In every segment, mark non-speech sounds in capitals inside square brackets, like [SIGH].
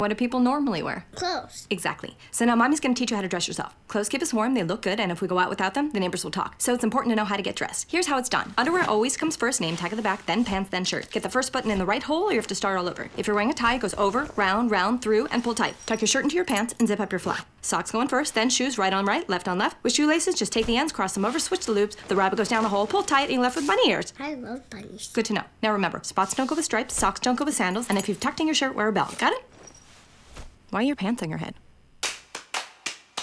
What do people normally wear? Clothes. Exactly. So now mommy's to teach you how to dress yourself. Clothes keep us warm, they look good, and if we go out without them, the neighbors will talk. So it's important to know how to get dressed. Here's how it's done. Underwear always comes first, name tag at the back, then pants, then shirt. Get the first button in the right hole or you have to start all over. If you're wearing a tie, it goes over, round, round, through, and pull tight. Tuck your shirt into your pants and zip up your fly. Socks going first, then shoes right on right, left on left. With shoelaces, just take the ends, cross them over, switch the loops. The rabbit goes down the hole, pull tight, and you're left with bunny ears. I love bunnies. Good to know. Now remember, spots don't go with stripes, socks don't go with sandals, and if you've tucked in your shirt, wear a belt. Got it? Why are your pants on your head?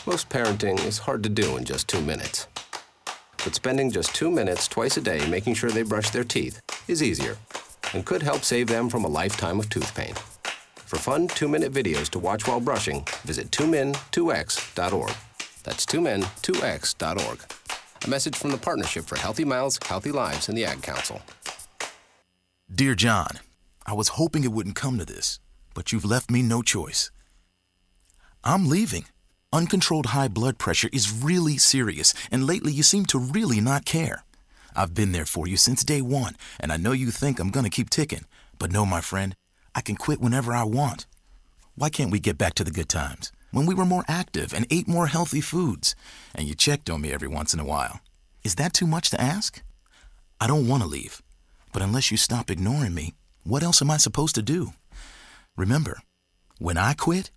Most parenting is hard to do in just two minutes. But spending just two minutes twice a day making sure they brush their teeth is easier and could help save them from a lifetime of tooth pain. For fun two minute videos to watch while brushing, visit 2min2x.org. That's 2min2x.org. A message from the Partnership for Healthy Mouths, Healthy Lives, and the Ad Council. Dear John, I was hoping it wouldn't come to this, but you've left me no choice. I'm leaving. Uncontrolled high blood pressure is really serious, and lately you seem to really not care. I've been there for you since day one, and I know you think I'm gonna keep ticking, but no, my friend, I can quit whenever I want. Why can't we get back to the good times? When we were more active and ate more healthy foods, and you checked on me every once in a while. Is that too much to ask? I don't want to leave, but unless you stop ignoring me, what else am I supposed to do? Remember, when I quit,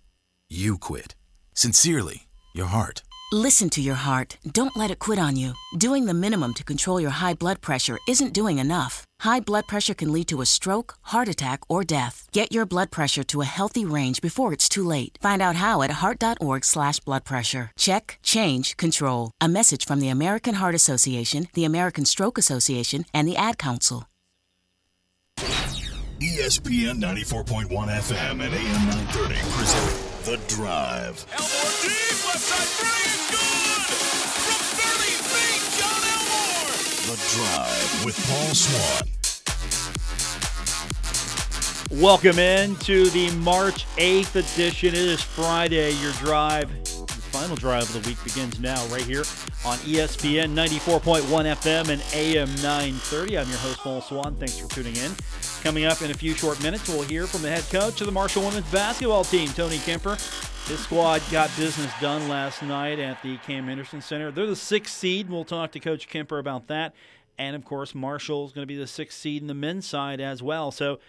you quit. Sincerely, your heart. Listen to your heart. Don't let it quit on you. Doing the minimum to control your high blood pressure isn't doing enough. High blood pressure can lead to a stroke, heart attack, or death. Get your blood pressure to a healthy range before it's too late. Find out how at heart.org slash blood pressure. Check, change, control. A message from the American Heart Association, the American Stroke Association, and the Ad Council. ESPN 94.1 FM and AM 930 present The Drive. Elmore deep, left side three is good! From 30 feet, John Elmore! The Drive with Paul Swann. Welcome in to the March 8th edition. It is Friday. Your drive, the final drive of the week begins now, right here on ESPN 94.1 FM and AM 930. I'm your host, Paul Swann. Thanks for tuning in. Coming up in a few short minutes, we'll hear from the head coach of the Marshall women's basketball team, Tony Kemper. His squad got business done last night at the Cam Henderson Center. They're the sixth seed. We'll talk to Coach Kemper about that. And of course, Marshall's going to be the sixth seed in the men's side as well. So,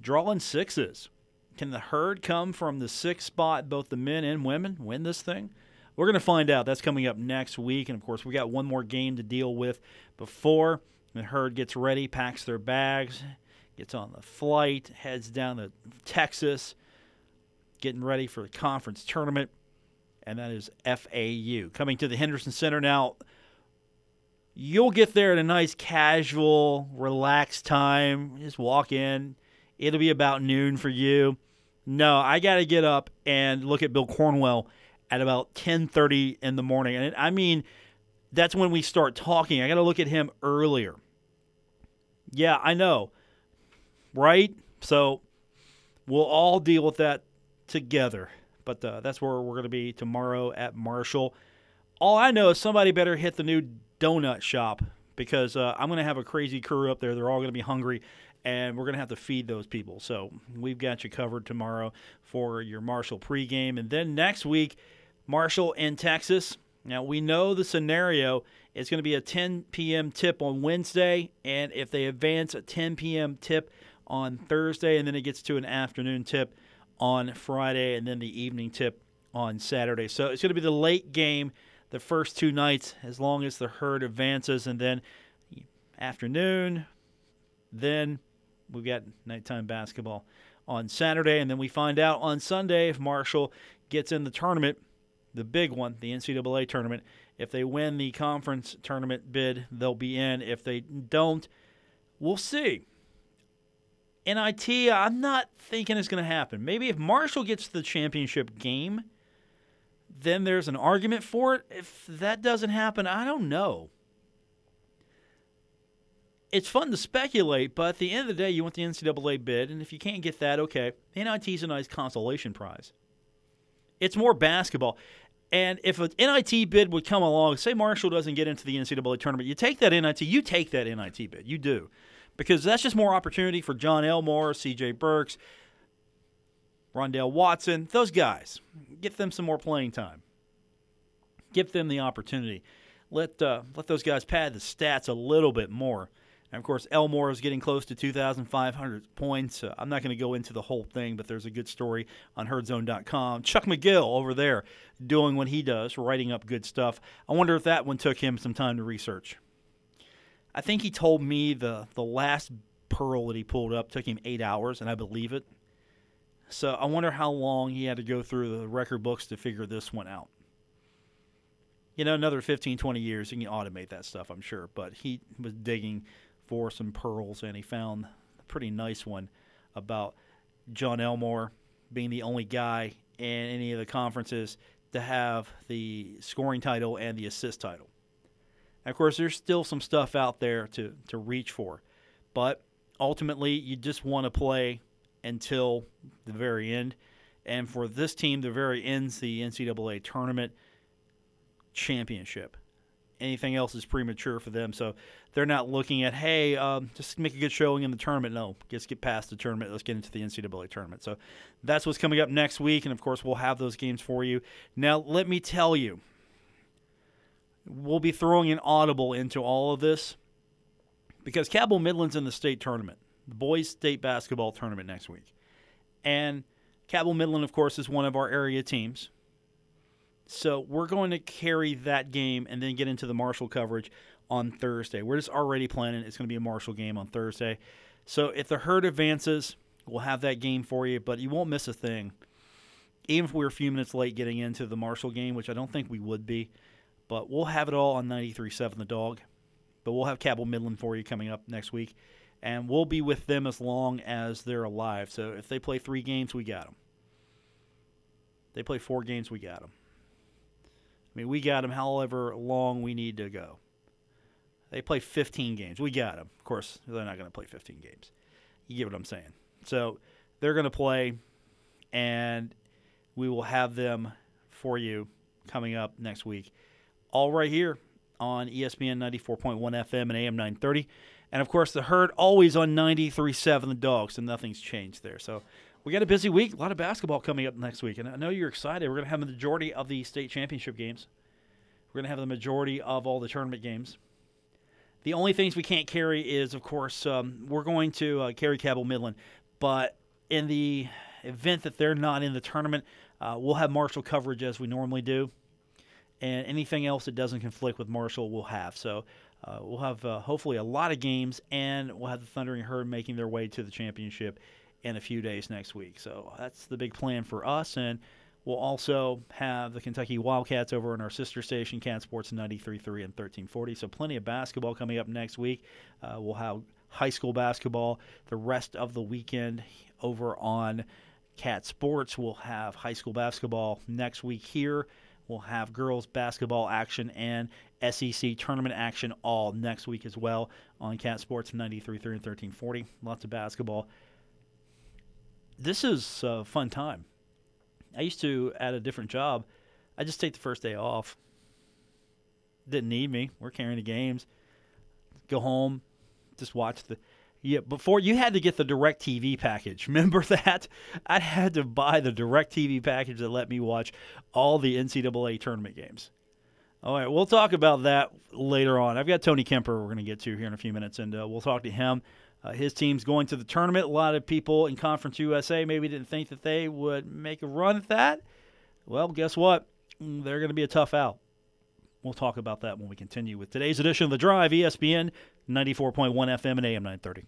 drawing sixes. Can the herd come from the sixth spot, both the men and women, win this thing? We're going to find out. That's coming up next week. And of course, we got one more game to deal with before the herd gets ready, packs their bags, gets on the flight, heads down to Texas, getting ready for the conference tournament. And that is FAU. Coming to the Henderson Center now. You'll get there at a nice, casual, relaxed time. Just walk in. It'll be about noon for you. No, I got to get up and look at Bill Cornwell at about 10:30 in the morning. And I mean, that's when we start talking. I got to look at him earlier. Yeah, I know. Right? So we'll all deal with that together. But uh, that's where we're going to be tomorrow at Marshall. All I know is somebody better hit the new donut shop because uh, I'm going to have a crazy crew up there. They're all going to be hungry, and we're going to have to feed those people. So we've got you covered tomorrow for your Marshall pregame. And then next week, Marshall in Texas. Now, we know the scenario is going to be a 10 p.m. tip on Wednesday, and if they advance a 10 p.m. tip on Thursday, and then it gets to an afternoon tip on Friday, and then the evening tip on Saturday. So it's going to be the late game the first two nights as long as the herd advances, and then afternoon, then we've got nighttime basketball on Saturday, and then we find out on Sunday if Marshall gets in the tournament, the big one, the NCAA tournament. If they win the conference tournament bid, they'll be in. If they don't, we'll see. NIT, I'm not thinking it's going to happen. Maybe if Marshall gets the championship game, then there's an argument for it. If that doesn't happen, I don't know. It's fun to speculate, but at the end of the day, you want the NCAA bid, and if you can't get that, okay. the NIT is a nice consolation prize. It's more basketball. And if an NIT bid would come along, say Marshall doesn't get into the NCAA tournament, you take that NIT, you take that NIT bid. You do. Because that's just more opportunity for John Elmore, CJ Burks, Rondale Watson, those guys. Get them some more playing time. Give them the opportunity. Let uh, let those guys pad the stats a little bit more. And of course, Elmore is getting close to 2,500 points. Uh, I'm not going to go into the whole thing, but there's a good story on herdzone.com. Chuck McGill over there doing what he does, writing up good stuff. I wonder if that one took him some time to research. I think he told me the, the last pearl that he pulled up took him eight hours, and I believe it. So I wonder how long he had to go through the record books to figure this one out. You know, another 15, 20 years, you can automate that stuff, I'm sure. But he was digging for some pearls, and he found a pretty nice one about John Elmore being the only guy in any of the conferences to have the scoring title and the assist title. And of course, there's still some stuff out there to, to reach for, but ultimately, you just want to play until the very end. And for this team, the very end's the NCAA tournament championship. Anything else is premature for them, so they're not looking at, hey, um, just make a good showing in the tournament. No, let's get past the tournament. Let's get into the NCAA tournament. So that's what's coming up next week, and of course, we'll have those games for you. Now, let me tell you, we'll be throwing an audible into all of this because Cabell Midland's in the state tournament, the boys' state basketball tournament next week, and Cabell Midland, of course, is one of our area teams. So we're going to carry that game and then get into the Marshall coverage on Thursday. We're just already planning it's going to be a Marshall game on Thursday. So if the herd advances, we'll have that game for you, but you won't miss a thing. Even if we are a few minutes late getting into the Marshall game, which I don't think we would be, but we'll have it all on 93.7 The Dog. But we'll have Cabell Midland for you coming up next week, and we'll be with them as long as they're alive. So if they play three games, we got them. They play four games, we got them. I mean, we got them however long we need to go. They play 15 games. We got them. Of course, they're not going to play 15 games. You get what I'm saying. So they're going to play, and we will have them for you coming up next week. All right here on ESPN 94.1 FM and AM 930. And of course, the herd always on 93.7 The Dog, so nothing's changed there. So we got a busy week, a lot of basketball coming up next week. And I know you're excited. We're going to have the majority of the state championship games, we're going to have the majority of all the tournament games. The only things we can't carry is, of course, um, we're going to uh, carry Cabell Midland, but in the event that they're not in the tournament, uh, we'll have Marshall coverage as we normally do, and anything else that doesn't conflict with Marshall, we'll have. So uh, we'll have uh, hopefully a lot of games, and we'll have the Thundering Herd making their way to the championship in a few days next week. So that's the big plan for us, and We'll also have the Kentucky Wildcats over in our sister station, Cat Sports 93.3 and 1340. So plenty of basketball coming up next week. Uh, we'll have high school basketball the rest of the weekend over on Cat Sports. We'll have high school basketball next week here. We'll have girls basketball action and SEC tournament action all next week as well on Cat Sports 93.3 and 1340. Lots of basketball. This is a fun time. I used to at a different job. I just take the first day off. Didn't need me. We're carrying the games. Go home, just watch the. Yeah, before you had to get the Direct TV package. [LAUGHS] Remember that? I had to buy the Direct TV package that let me watch all the NCAA tournament games. All right, we'll talk about that later on. I've got Tony Kemper we're going to get to here in a few minutes, and uh, we'll talk to him. Uh, his team's going to the tournament. A lot of people in Conference USA maybe didn't think that they would make a run at that. Well, guess what? They're going to be a tough out. We'll talk about that when we continue with today's edition of The Drive, ESPN 94.1 FM and AM 930.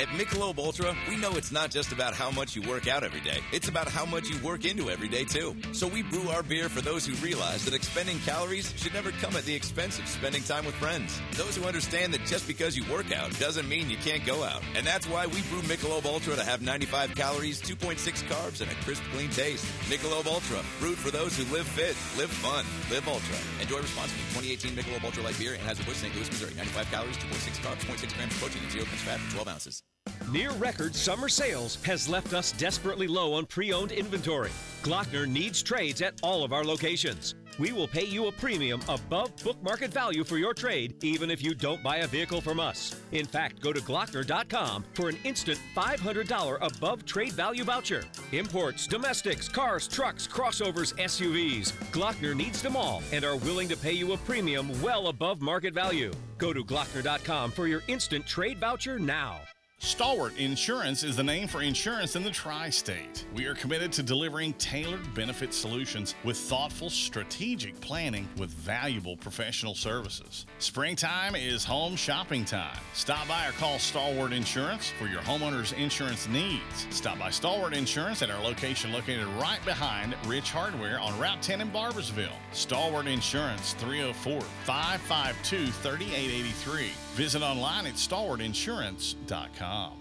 At Michelob Ultra, we know it's not just about how much you work out every day. It's about how much you work into every day, too. So we brew our beer for those who realize that expending calories should never come at the expense of spending time with friends. Those who understand that just because you work out doesn't mean you can't go out. And that's why we brew Michelob Ultra to have 95 calories, 2.6 carbs, and a crisp, clean taste. Michelob Ultra, brewed for those who live fit, live fun, live ultra. Enjoy responsibly. 2018 Michelob Ultra Light Beer, Anheuser-Busch, St. Louis, Missouri. 95 calories, 2.6 carbs, 0.6 grams of protein, and 0 grams fat for 12 ounces. Near record summer sales has left us desperately low on pre owned inventory. Glockner needs trades at all of our locations. we will pay you a premium above book market value for your trade, even if you don't buy a vehicle from us. In fact, go to Glockner.com for an instant $500 above trade value voucher. Imports, domestics, cars, trucks, crossovers, SUVs. Glockner needs them all and are willing to pay you a premium well above market value. Go to Glockner.com for your instant trade voucher now. Stalwart Insurance is the name for insurance in the tri state. We are committed to delivering tailored benefit solutions with thoughtful, strategic planning with valuable professional services. Springtime is home shopping time. Stop by or call Stalwart Insurance for your homeowner's insurance needs. Stop by Stalwart Insurance at our location located right behind Rich Hardware on Route 10 in Barboursville. Stalwart Insurance 304 552 3883. Visit online at stalwartinsurance.com.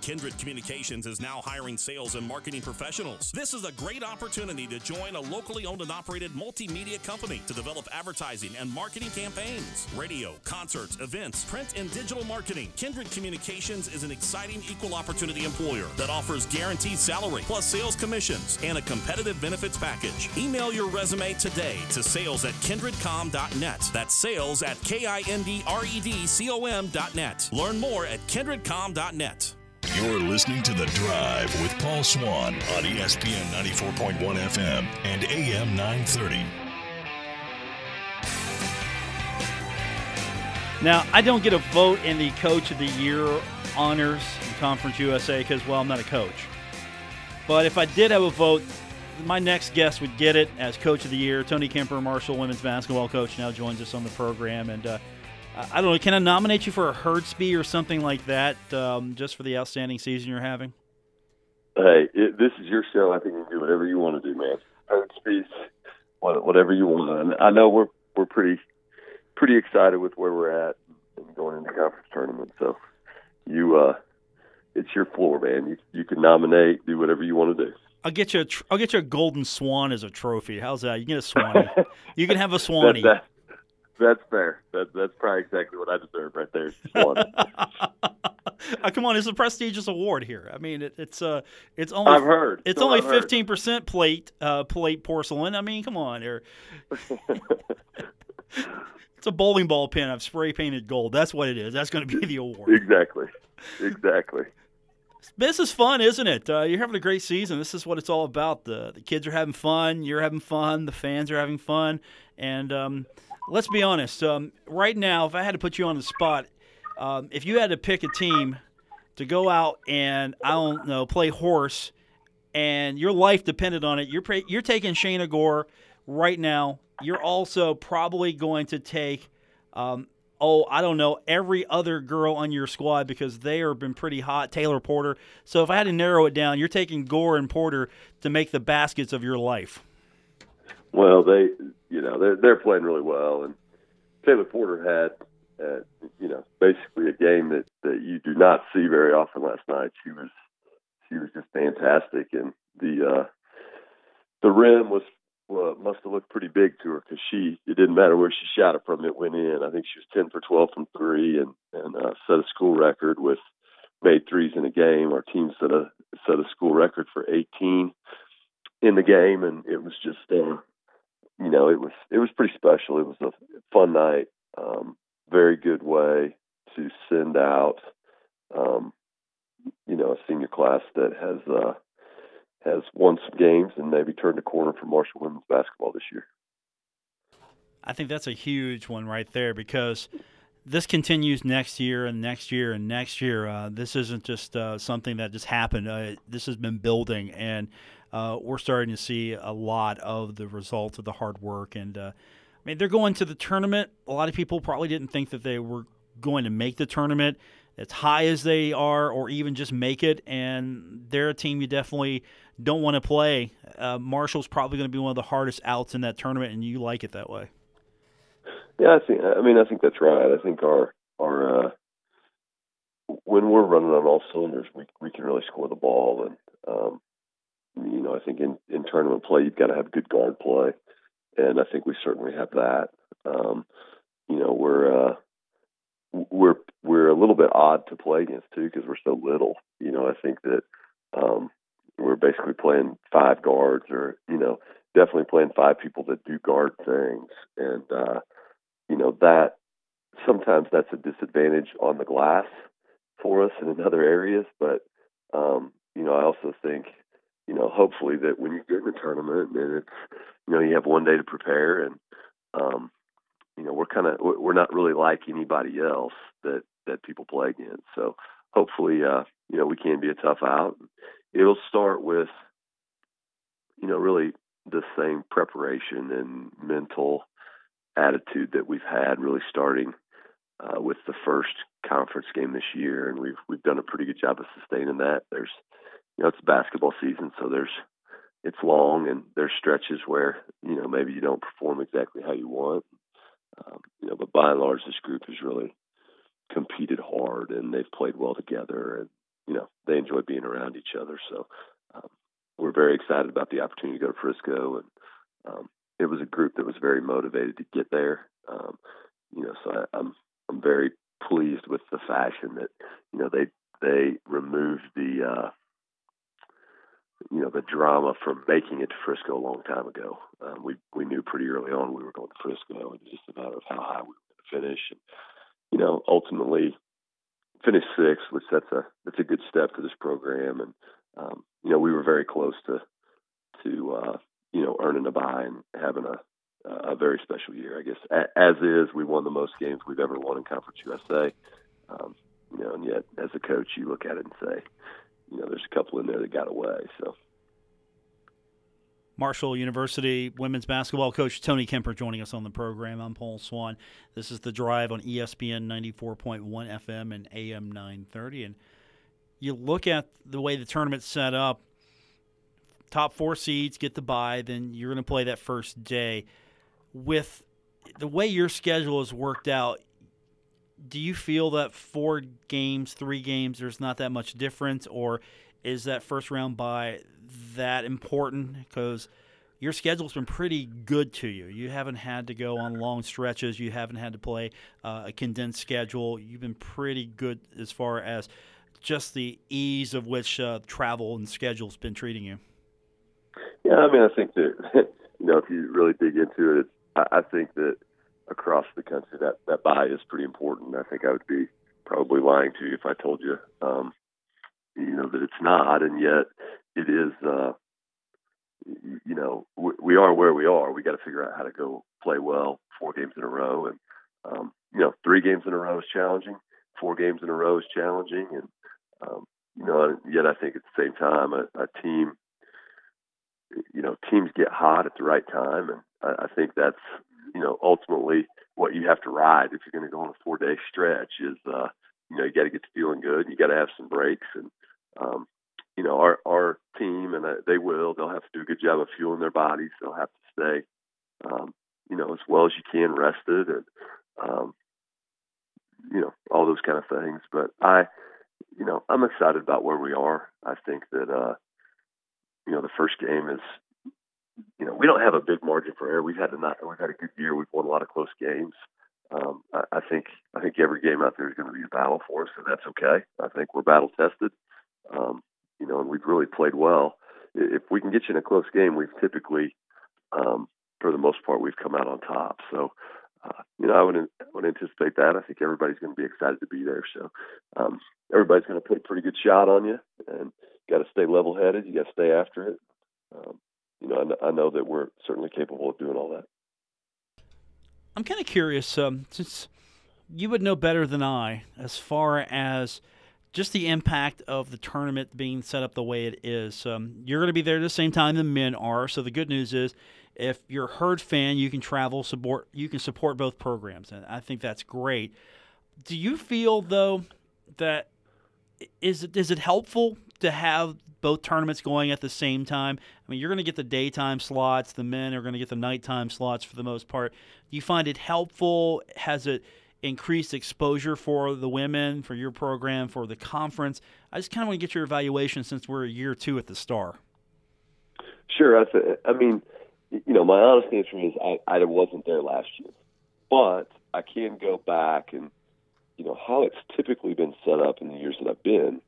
Kindred Communications is now hiring sales and marketing professionals. This is a great opportunity to join a locally owned and operated multimedia company to develop advertising and marketing campaigns, radio, concerts, events, print, and digital marketing. Kindred Communications is an exciting equal opportunity employer that offers guaranteed salary plus sales commissions and a competitive benefits package. Email your resume today to sales at kindredcom.net. That's sales at K I N D R E D C O M.net. Learn more at kindredcom.net. You're listening to The Drive with Paul Swann on ESPN 94.1 FM and AM 930. Now, I don't get a vote in the Coach of the Year honors in Conference USA because, well, I'm not a coach. But if I did have a vote, my next guest would get it as Coach of the Year. Tony Kemper, Marshall women's basketball coach, now joins us on the program. And uh, I don't know, can I nominate you for a Hertzby or something like that um, just for the outstanding season you're having? Hey, it, this is your show. I think you can do whatever you want to do, man. What- whatever you want. And I know we're we're pretty pretty excited with where we're at and going into conference tournament. So you, uh, it's your floor, man. You you can nominate, do whatever you want to do. I'll get you. A tr- I'll get you a golden swan as a trophy. How's that? You can get a swanee. [LAUGHS] you can have a swanee. That, that's fair. That, that's probably exactly what I deserve right there. Oh, [LAUGHS] come on, it's a prestigious award here. I mean, it, it's uh, it's only I've heard. it's So only fifteen percent plate, uh, plate porcelain. I mean, come on, or [LAUGHS] it's a bowling ball pin I've spray painted gold. That's what it is. That's going to be the award. exactly. Exactly. This is fun, isn't it? Uh, you're having a great season. This is what it's all about. The the kids are having fun. You're having fun. The fans are having fun. And um, let's be honest. Um, right now, if I had to put you on the spot, um, if you had to pick a team to go out and I don't know play horse, and your life depended on it, you're you're taking Shayna Gore right now. You're also probably going to take. Um, oh, I don't know, every other girl on your squad because they have been pretty hot. Taylor Porter. So if I had to narrow it down, you're taking Gore and Porter to make the baskets of your life. Well, they, you know, they're they're playing really well, and Taylor Porter had, uh, you know, basically a game that that you do not see very often last night. She was she was just fantastic, and the uh, the rim was well, must have looked pretty big to her because she it didn't matter where she shot it from, it went in. I think she was ten for twelve from three, and and uh, set a school record with made threes in a game. Our team set a set a school record for eighteen in the game, and it was just. Uh, you know, it was it was pretty special. It was a fun night. Um, very good way to send out, um, you know, a senior class that has uh, has won some games and maybe turned a corner for Marshall women's basketball this year. I think that's a huge one right there because this continues next year and next year and next year. Uh, this isn't just uh, something that just happened. Uh, this has been building, and uh, we're starting to see a lot of the results of the hard work. And uh, I mean, they're going to the tournament. A lot of people probably didn't think that they were going to make the tournament as high as they are, or even just make it. And they're a team you definitely don't want to play. Uh, Marshall's probably going to be one of the hardest outs in that tournament, and you like it that way. Yeah, I think. I mean, I think that's right. I think our our uh, when we're running on all cylinders, we we can really score the ball, and um, you know, I think in in tournament play, you've got to have good guard play, and I think we certainly have that. Um, you know, we're uh, we're we're a little bit odd to play against too because we're so little. You know, I think that um, we're basically playing five guards, or you know, definitely playing five people that do guard things, and uh, you know that sometimes that's a disadvantage on the glass for us and in other areas. But um, you know, I also think you know hopefully that when you get in the tournament and it's you know you have one day to prepare and um, you know we're kind of we're not really like anybody else that that people play against. So hopefully, uh, you know, we can be a tough out. It'll start with, you know, really the same preparation and mental attitude that we've had, really starting uh, with the first conference game this year, and we've we've done a pretty good job of sustaining that. There's, you know, it's basketball season, so there's it's long and there's stretches where you know maybe you don't perform exactly how you want. Um, you know, but by and large, this group has really competed hard and they've played well together, and you know they enjoy being around each other. So um, we're very excited about the opportunity to go to Frisco, and um, it was a group that was very motivated to get there. Um, you know, so I, I'm I'm very pleased with the fashion that you know they they removed the uh, you know the drama from making it to Frisco a long time ago. Um, we we knew pretty early on we were going to Frisco, and just a matter of how high we were finish. And, you know, ultimately finished sixth, which that's a that's a good step for this program. And um, you know, we were very close to to uh, you know earning a bye and having a a very special year. I guess as is, we won the most games we've ever won in Conference USA. Um, you know, and yet as a coach, you look at it and say, you know, there's a couple in there that got away. So. Marshall University women's basketball coach Tony Kemper joining us on the program. I'm Paul Swann. This is the drive on ESPN 94.1 FM and AM 930. And you look at the way the tournament's set up, top four seeds get the bye, then you're going to play that first day. With the way your schedule is worked out, do you feel that four games, three games, there's not that much difference, or is that first round by that important? Because your schedule's been pretty good to you. You haven't had to go on long stretches. You haven't had to play uh, a condensed schedule. You've been pretty good as far as just the ease of which uh, travel and schedule's been treating you. Yeah, I mean, I think that [LAUGHS] you know if you really dig into it, I, I think that across the country that that bye is pretty important. I think I would be probably lying to you if I told you, um, you know, that it's not, and yet it is. Uh, you know, we are where we are. We got to figure out how to go play well four games in a row, and um, you know, three games in a row is challenging. Four games in a row is challenging, and um, you know, yet I think at the same time, a, a team, you know, teams get hot at the right time, and I, I think that's you know ultimately what you have to ride if you're going to go on a four day stretch is uh, you know you got to get to feeling good, you got to have some breaks, and um, you know our our team and uh, they will they'll have to do a good job of fueling their bodies. They'll have to stay um, you know as well as you can rested and um, you know all those kind of things. But I you know I'm excited about where we are. I think that uh, you know the first game is you know, we don't have a big margin for error. We've had a not, we've had a good year. We've won a lot of close games. Um, I, I think I think every game out there is going to be a battle for us, and that's okay. I think we're battle tested, um, you know, and we've really played well. If we can get you in a close game, we've typically, um, for the most part, we've come out on top. So, uh, you know, I would I would anticipate that. I think everybody's going to be excited to be there. So, um, everybody's going to put a pretty good shot on you, and you got to stay level headed. You got to stay after it. Um, you know, I, I know that we're certainly capable of doing all that. I'm kind of curious, um, since you would know better than I as far as just the impact of the tournament being set up the way it is. Um, you're going to be there at the same time the men are. So the good news is, if you're a herd fan, you can travel support. You can support both programs, and I think that's great. Do you feel though that is it is it helpful to have both tournaments going at the same time? I mean, you're going to get the daytime slots. The men are going to get the nighttime slots for the most part. Do you find it helpful? Has it increased exposure for the women, for your program, for the conference? I just kind of want to get your evaluation since we're a year two at the Star. Sure. I, I mean, you know, my honest answer is I, I wasn't there last year, but I can go back and, you know, how it's typically been set up in the years that I've been.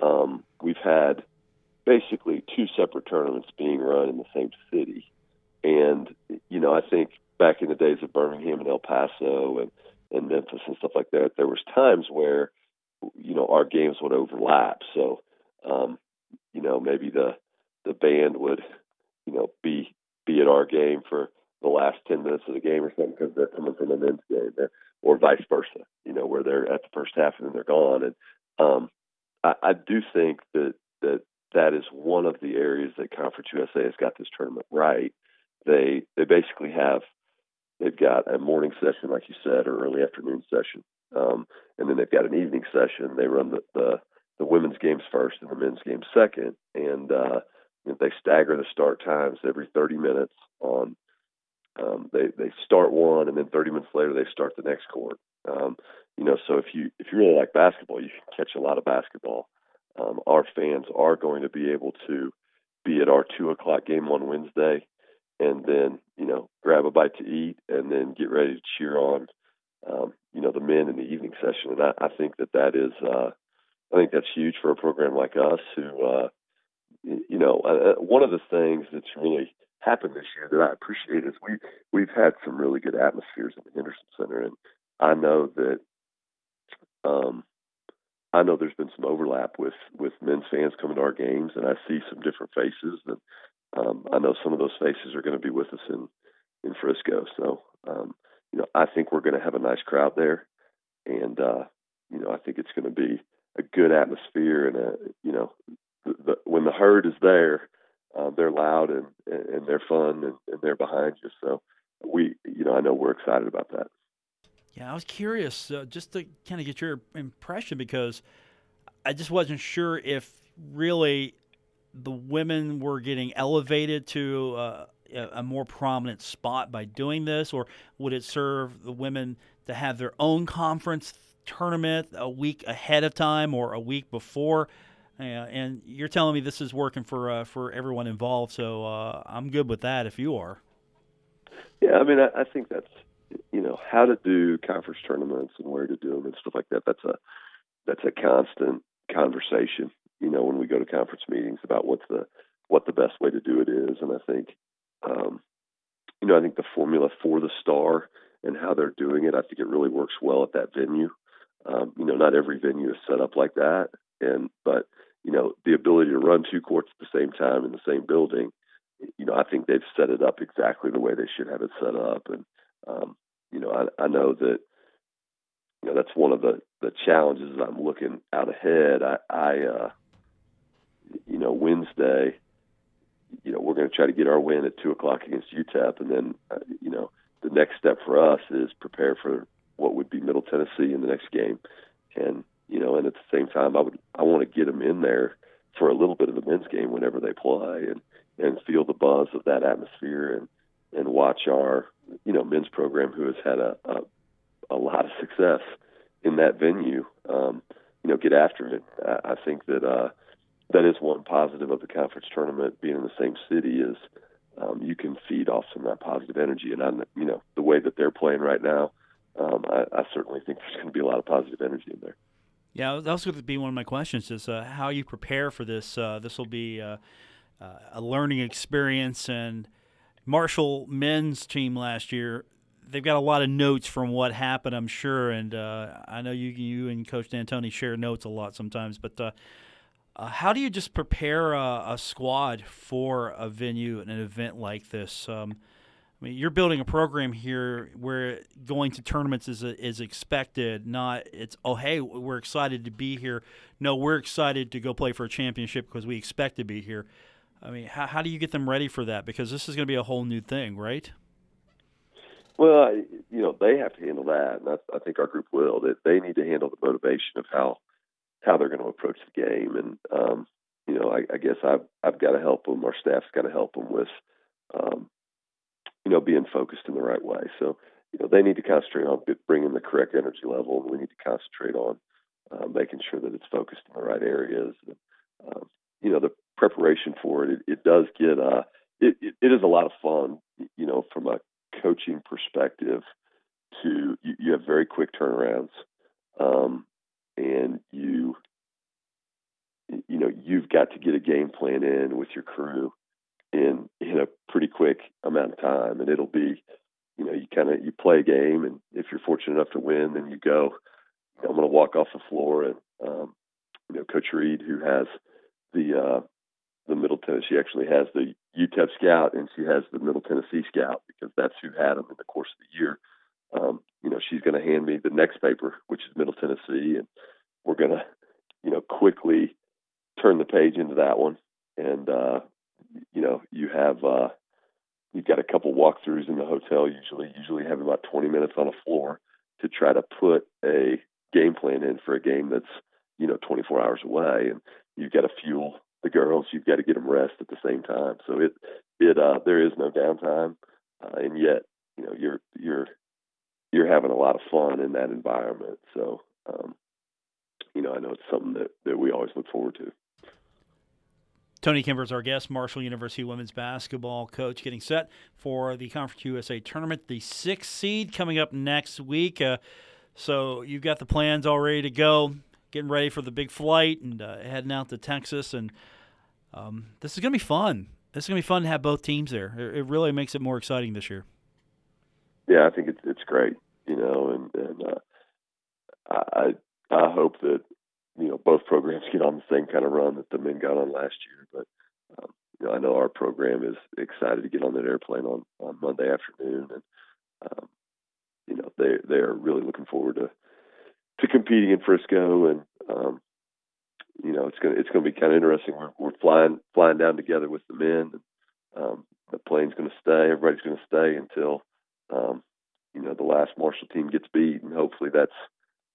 Um, we've had basically two separate tournaments being run in the same city. and you know, I think back in the days of Birmingham and El Paso and and Memphis and stuff like that, there was times where you know our games would overlap. So um, you know, maybe the the band would you know be be at our game for the last 10 minutes of the game or something because they're coming from the men's game or vice versa, you know, where they're at the first half and then they're gone. And um, I, I do think that, that that is one of the areas that Conference USA has got this tournament right. They, they basically have, they've got a morning session, like you said, or early afternoon session. Um, and then they've got an evening session. They run the, the, the women's games first and the men's games second. And, uh, they stagger the start times every 30 minutes on um, they they start one and then 30 minutes later they start the next court. Um, you know, so if you if you really like basketball, you can catch a lot of basketball. Um, our fans are going to be able to be at our two o'clock game on Wednesday, and then you know grab a bite to eat and then get ready to cheer on um, you know the men in the evening session. And I, I think that that is uh, I think that's huge for a program like us who uh, you know uh, uh one of the things that's really happened this year that I appreciate is we we've had some really good atmospheres in the Henderson Center, and I know that um, I know there's been some overlap with with men's fans coming to our games, and I see some different faces, and um, I know some of those faces are going to be with us in in Frisco. So um, you know, I think we're going to have a nice crowd there, and uh, you know, I think it's going to be a good atmosphere, and a you know, the, the, when the herd is there uh, they're loud and, and they're fun and, and they're behind you. So we, you know, I know we're excited about that. Yeah, I was curious uh, just to kind of get your impression because I just wasn't sure if really the women were getting elevated to uh, a more prominent spot by doing this, or would it serve the women to have their own conference tournament a week ahead of time or a week before? Yeah, and you're telling me this is working for uh, for everyone involved, so uh, I'm good with that. If you are, yeah, I mean, I, I think that's you know how to do conference tournaments and where to do them and stuff like that. That's a that's a constant conversation. You know, when we go to conference meetings about what's the what the best way to do it is, and I think um, you know I think the formula for the star and how they're doing it, I think it really works well at that venue. Um, you know, not every venue is set up like that, and but you know, the ability to run two courts at the same time in the same building, you know, I think they've set it up exactly the way they should have it set up. And, um, you know, I, I know that, you know, that's one of the, the challenges I'm looking out ahead. I, I, uh, you know, Wednesday, you know, we're going to try to get our win at two o'clock against UTEP. And then, uh, you know, the next step for us is prepare for what would be Middle Tennessee in the next game. And, you know, and at the same time, I would I want to get them in there for a little bit of the men's game whenever they play, and and feel the buzz of that atmosphere, and and watch our you know men's program who has had a a, a lot of success in that venue, um, you know, get after it. I, I think that uh, that is one positive of the conference tournament being in the same city is um, you can feed off some of that positive energy, and on you know, the way that they're playing right now, um, I, I certainly think there's going to be a lot of positive energy in there. Yeah, that was going to be one of my questions: is uh, how you prepare for this. Uh, this will be uh, uh, a learning experience, and Marshall men's team last year. They've got a lot of notes from what happened, I'm sure, and uh, I know you, you and Coach D'Antoni share notes a lot sometimes. But uh, how do you just prepare a, a, squad for a venue and an event like this? Um, I mean, you're building a program here where going to tournaments is is expected. Not it's oh hey we're excited to be here. No, we're excited to go play for a championship because we expect to be here. I mean, how how do you get them ready for that? Because this is going to be a whole new thing, right? Well, you know they have to handle that, and I, I think our group will. That they need to handle the motivation of how how they're going to approach the game, and um, you know I, I guess I've I've got to help them. Our staff's got to help them with um, you know, being focused in the right way. So, you know, they need to concentrate on bringing the correct energy level, and we need to concentrate on uh, making sure that it's focused in the right areas. And, uh, you know, the preparation for it, it, it does get, uh, it, it, it is a lot of fun, you know, from a coaching perspective to, you, you have very quick turnarounds. Um, and you, you know, you've got to get a game plan in with your crew in in a pretty quick amount of time, and it'll be, you know, you kind of you play a game, and if you're fortunate enough to win, then you go. I'm going to walk off the floor, and um, you know, Coach Reed, who has the uh, the Middle Tennessee, she actually has the UTEP Scout, and she has the Middle Tennessee Scout because that's who had them in the course of the year. Um, you know, she's going to hand me the next paper, which is Middle Tennessee, and we're going to, you know, quickly turn the page into that one. And uh, you know, you have uh, you've got a couple walkthroughs in the hotel. Usually, usually have about 20 minutes on the floor to try to put a game plan in for a game that's you know 24 hours away, and you've got to fuel the girls. You've got to get them rest at the same time. So it it uh, there is no downtime, uh, and yet you know you're you're you're having a lot of fun in that environment. So um, you know I know it's something that that we always look forward to. Tony Kemper is our guest, Marshall University women's basketball coach, getting set for the Conference USA tournament, the sixth seed coming up next week. Uh, so you've got the plans all ready to go, getting ready for the big flight and uh, heading out to Texas. And um, this is going to be fun. This is going to be fun to have both teams there. It, it, really makes it more exciting this year. Yeah, I think it's it's great. You know, and and uh, I I hope that you know both programs get on the same kind of run that the men got on last year. But um, you know, I know our program is excited to get on that airplane on on Monday afternoon, and um, you know they they are really looking forward to to competing in Frisco, and um, you know it's gonna it's gonna be kind of interesting. We're we're flying flying down together with the men. And, um, the plane's to stay. Everybody's to stay until um, you know the last Marshall team gets beat, and hopefully that's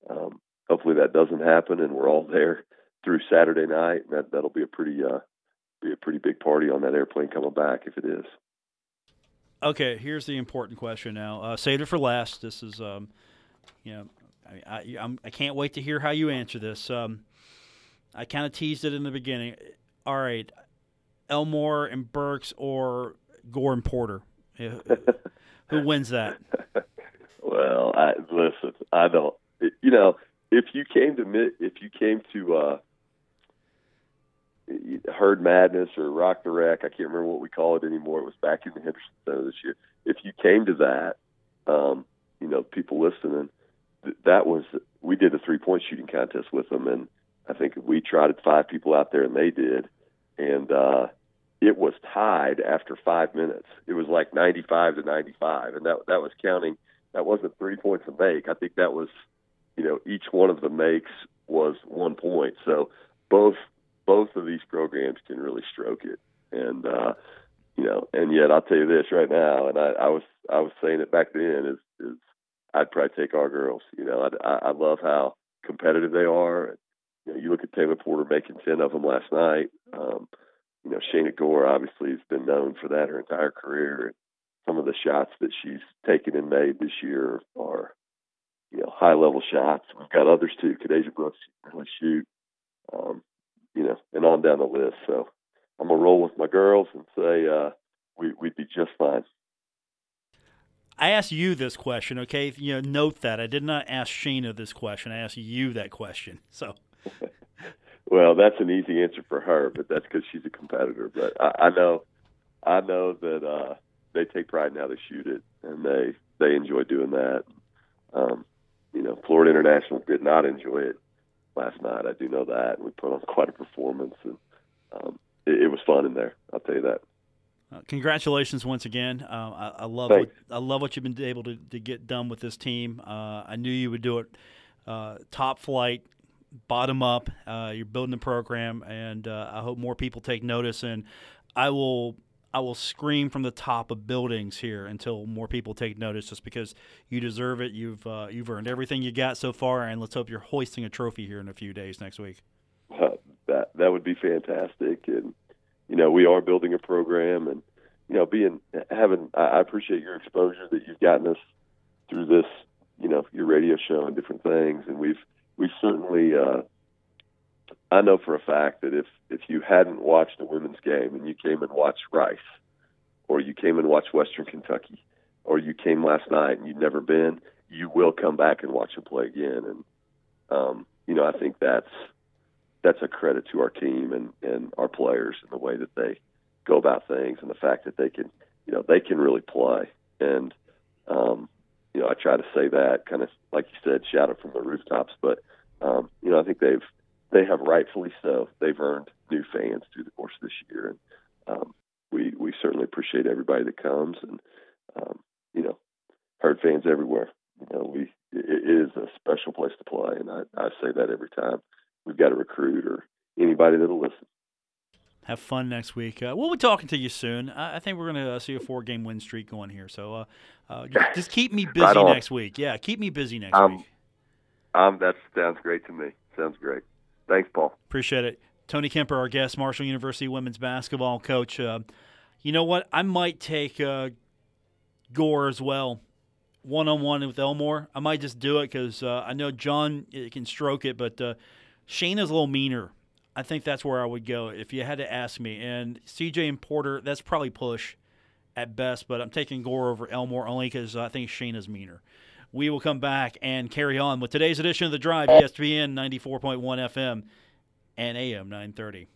um, hopefully that doesn't happen, and we're all there through Saturday night. And that that'll be a pretty uh, be a pretty big party on that airplane coming back if it is. Okay, here's the important question now. Uh, save it for last. This is, um, you know, I, I, I'm, I can't wait to hear how you answer this. Um, I kind of teased it in the beginning. All right, Elmore and Burks or Gore and Porter. Who wins that? [LAUGHS] well, I listen. I don't. You know, if you came to if you came to uh, Herd Madness or Rock the Wreck, I can't remember what we call it anymore. It was back in the Henderson Center this year. If you came to that, um, you know, people listening, that was we did a three point shooting contest with them, and I think we trotted five people out there, and they did, and uh, it was tied after five minutes. It was like ninety five to ninety five, and that that was counting. That wasn't three points a make. I think that was, you know, each one of the makes was one point. So both both of these programs can really stroke it, and uh, you know, and yet I'll tell you this right now, and I, I was I was saying it back then is is I'd probably take our girls. You know, I, I love how competitive they are. You know, you look at Taylor Porter making ten of them last night. Um, you know, Shayna Gore obviously has been known for that her entire career. Some of the shots that she's taken and made this year are, you know, high level shots. We've got others too. Kadeja Brooks can really shoot. Um, you know, and on down the list. So I'm gonna roll with my girls and say uh, we, we'd be just fine. I asked you this question, okay? You know, note that I did not ask Shayna this question. I asked you that question. [LAUGHS] So. well, that's an easy answer for her, but that's because she's a competitor. But I, I know, I know that uh, they take pride in how they shoot it, and they they enjoy doing that. Um, you know, Florida International did not enjoy it last night. I do know that. We put on quite a performance, and um, it, it was fun in there. I'll tell you that. Uh, congratulations once again. Uh, I, I, love what, I love what you've been able to, to get done with this team. Uh, I knew you would do it uh, top flight, bottom up. Uh, you're building the program, and uh, I hope more people take notice. And I will I will scream from the top of buildings here until more people take notice, just because you deserve it. You've you've earned everything you got so far, and let's hope you're hoisting a trophy here in a few days next week. that that would be fantastic, and you know, we are building a program and, you know, being, having, I appreciate your exposure that you've gotten us through this, you know, your radio show and different things. And we've, we've certainly, uh, I know for a fact that if, if you hadn't watched a women's game and you came and watched Rice, or you came and watched Western Kentucky, or you came last night and you'd never been, you will come back and watch them play again. And, um, you know, I think that's, that's a credit to our team and, and our players and the way that they go about things, and the fact that they can, you know, they can really play. And um, you know, I try to say that kind of like you said, shout it from the rooftops. But um, you know, I think they've they have rightfully so. They've earned new fans through the course of this year, and um, we we certainly appreciate everybody that comes. And um, you know, herd fans everywhere. You know, we it is a special place to play, and I, I say that every time we've got a recruit or anybody that'll listen. Have fun next week. Uh, we'll be talking to you soon. I, I think we're going to uh, see a four-game win streak going here. So uh, uh [LAUGHS] just, keep me busy right next week. Yeah, keep me busy next um, week. Um, that sounds great to me. Sounds great. Thanks, Paul. Appreciate it. Tony Kemper, our guest, Marshall University women's basketball coach. Uh, you know what? I might take uh, Gore as well, one on one with Elmore. I might just do it because uh, I know John can stroke it, but uh, is a little meaner. I think that's where I would go if you had to ask me. And CJ and Porter, that's probably push at best, but I'm taking Gore over Elmore only because I think Shayna's meaner. We will come back and carry on with today's edition of The Drive, ESPN 94.1 FM and AM 930.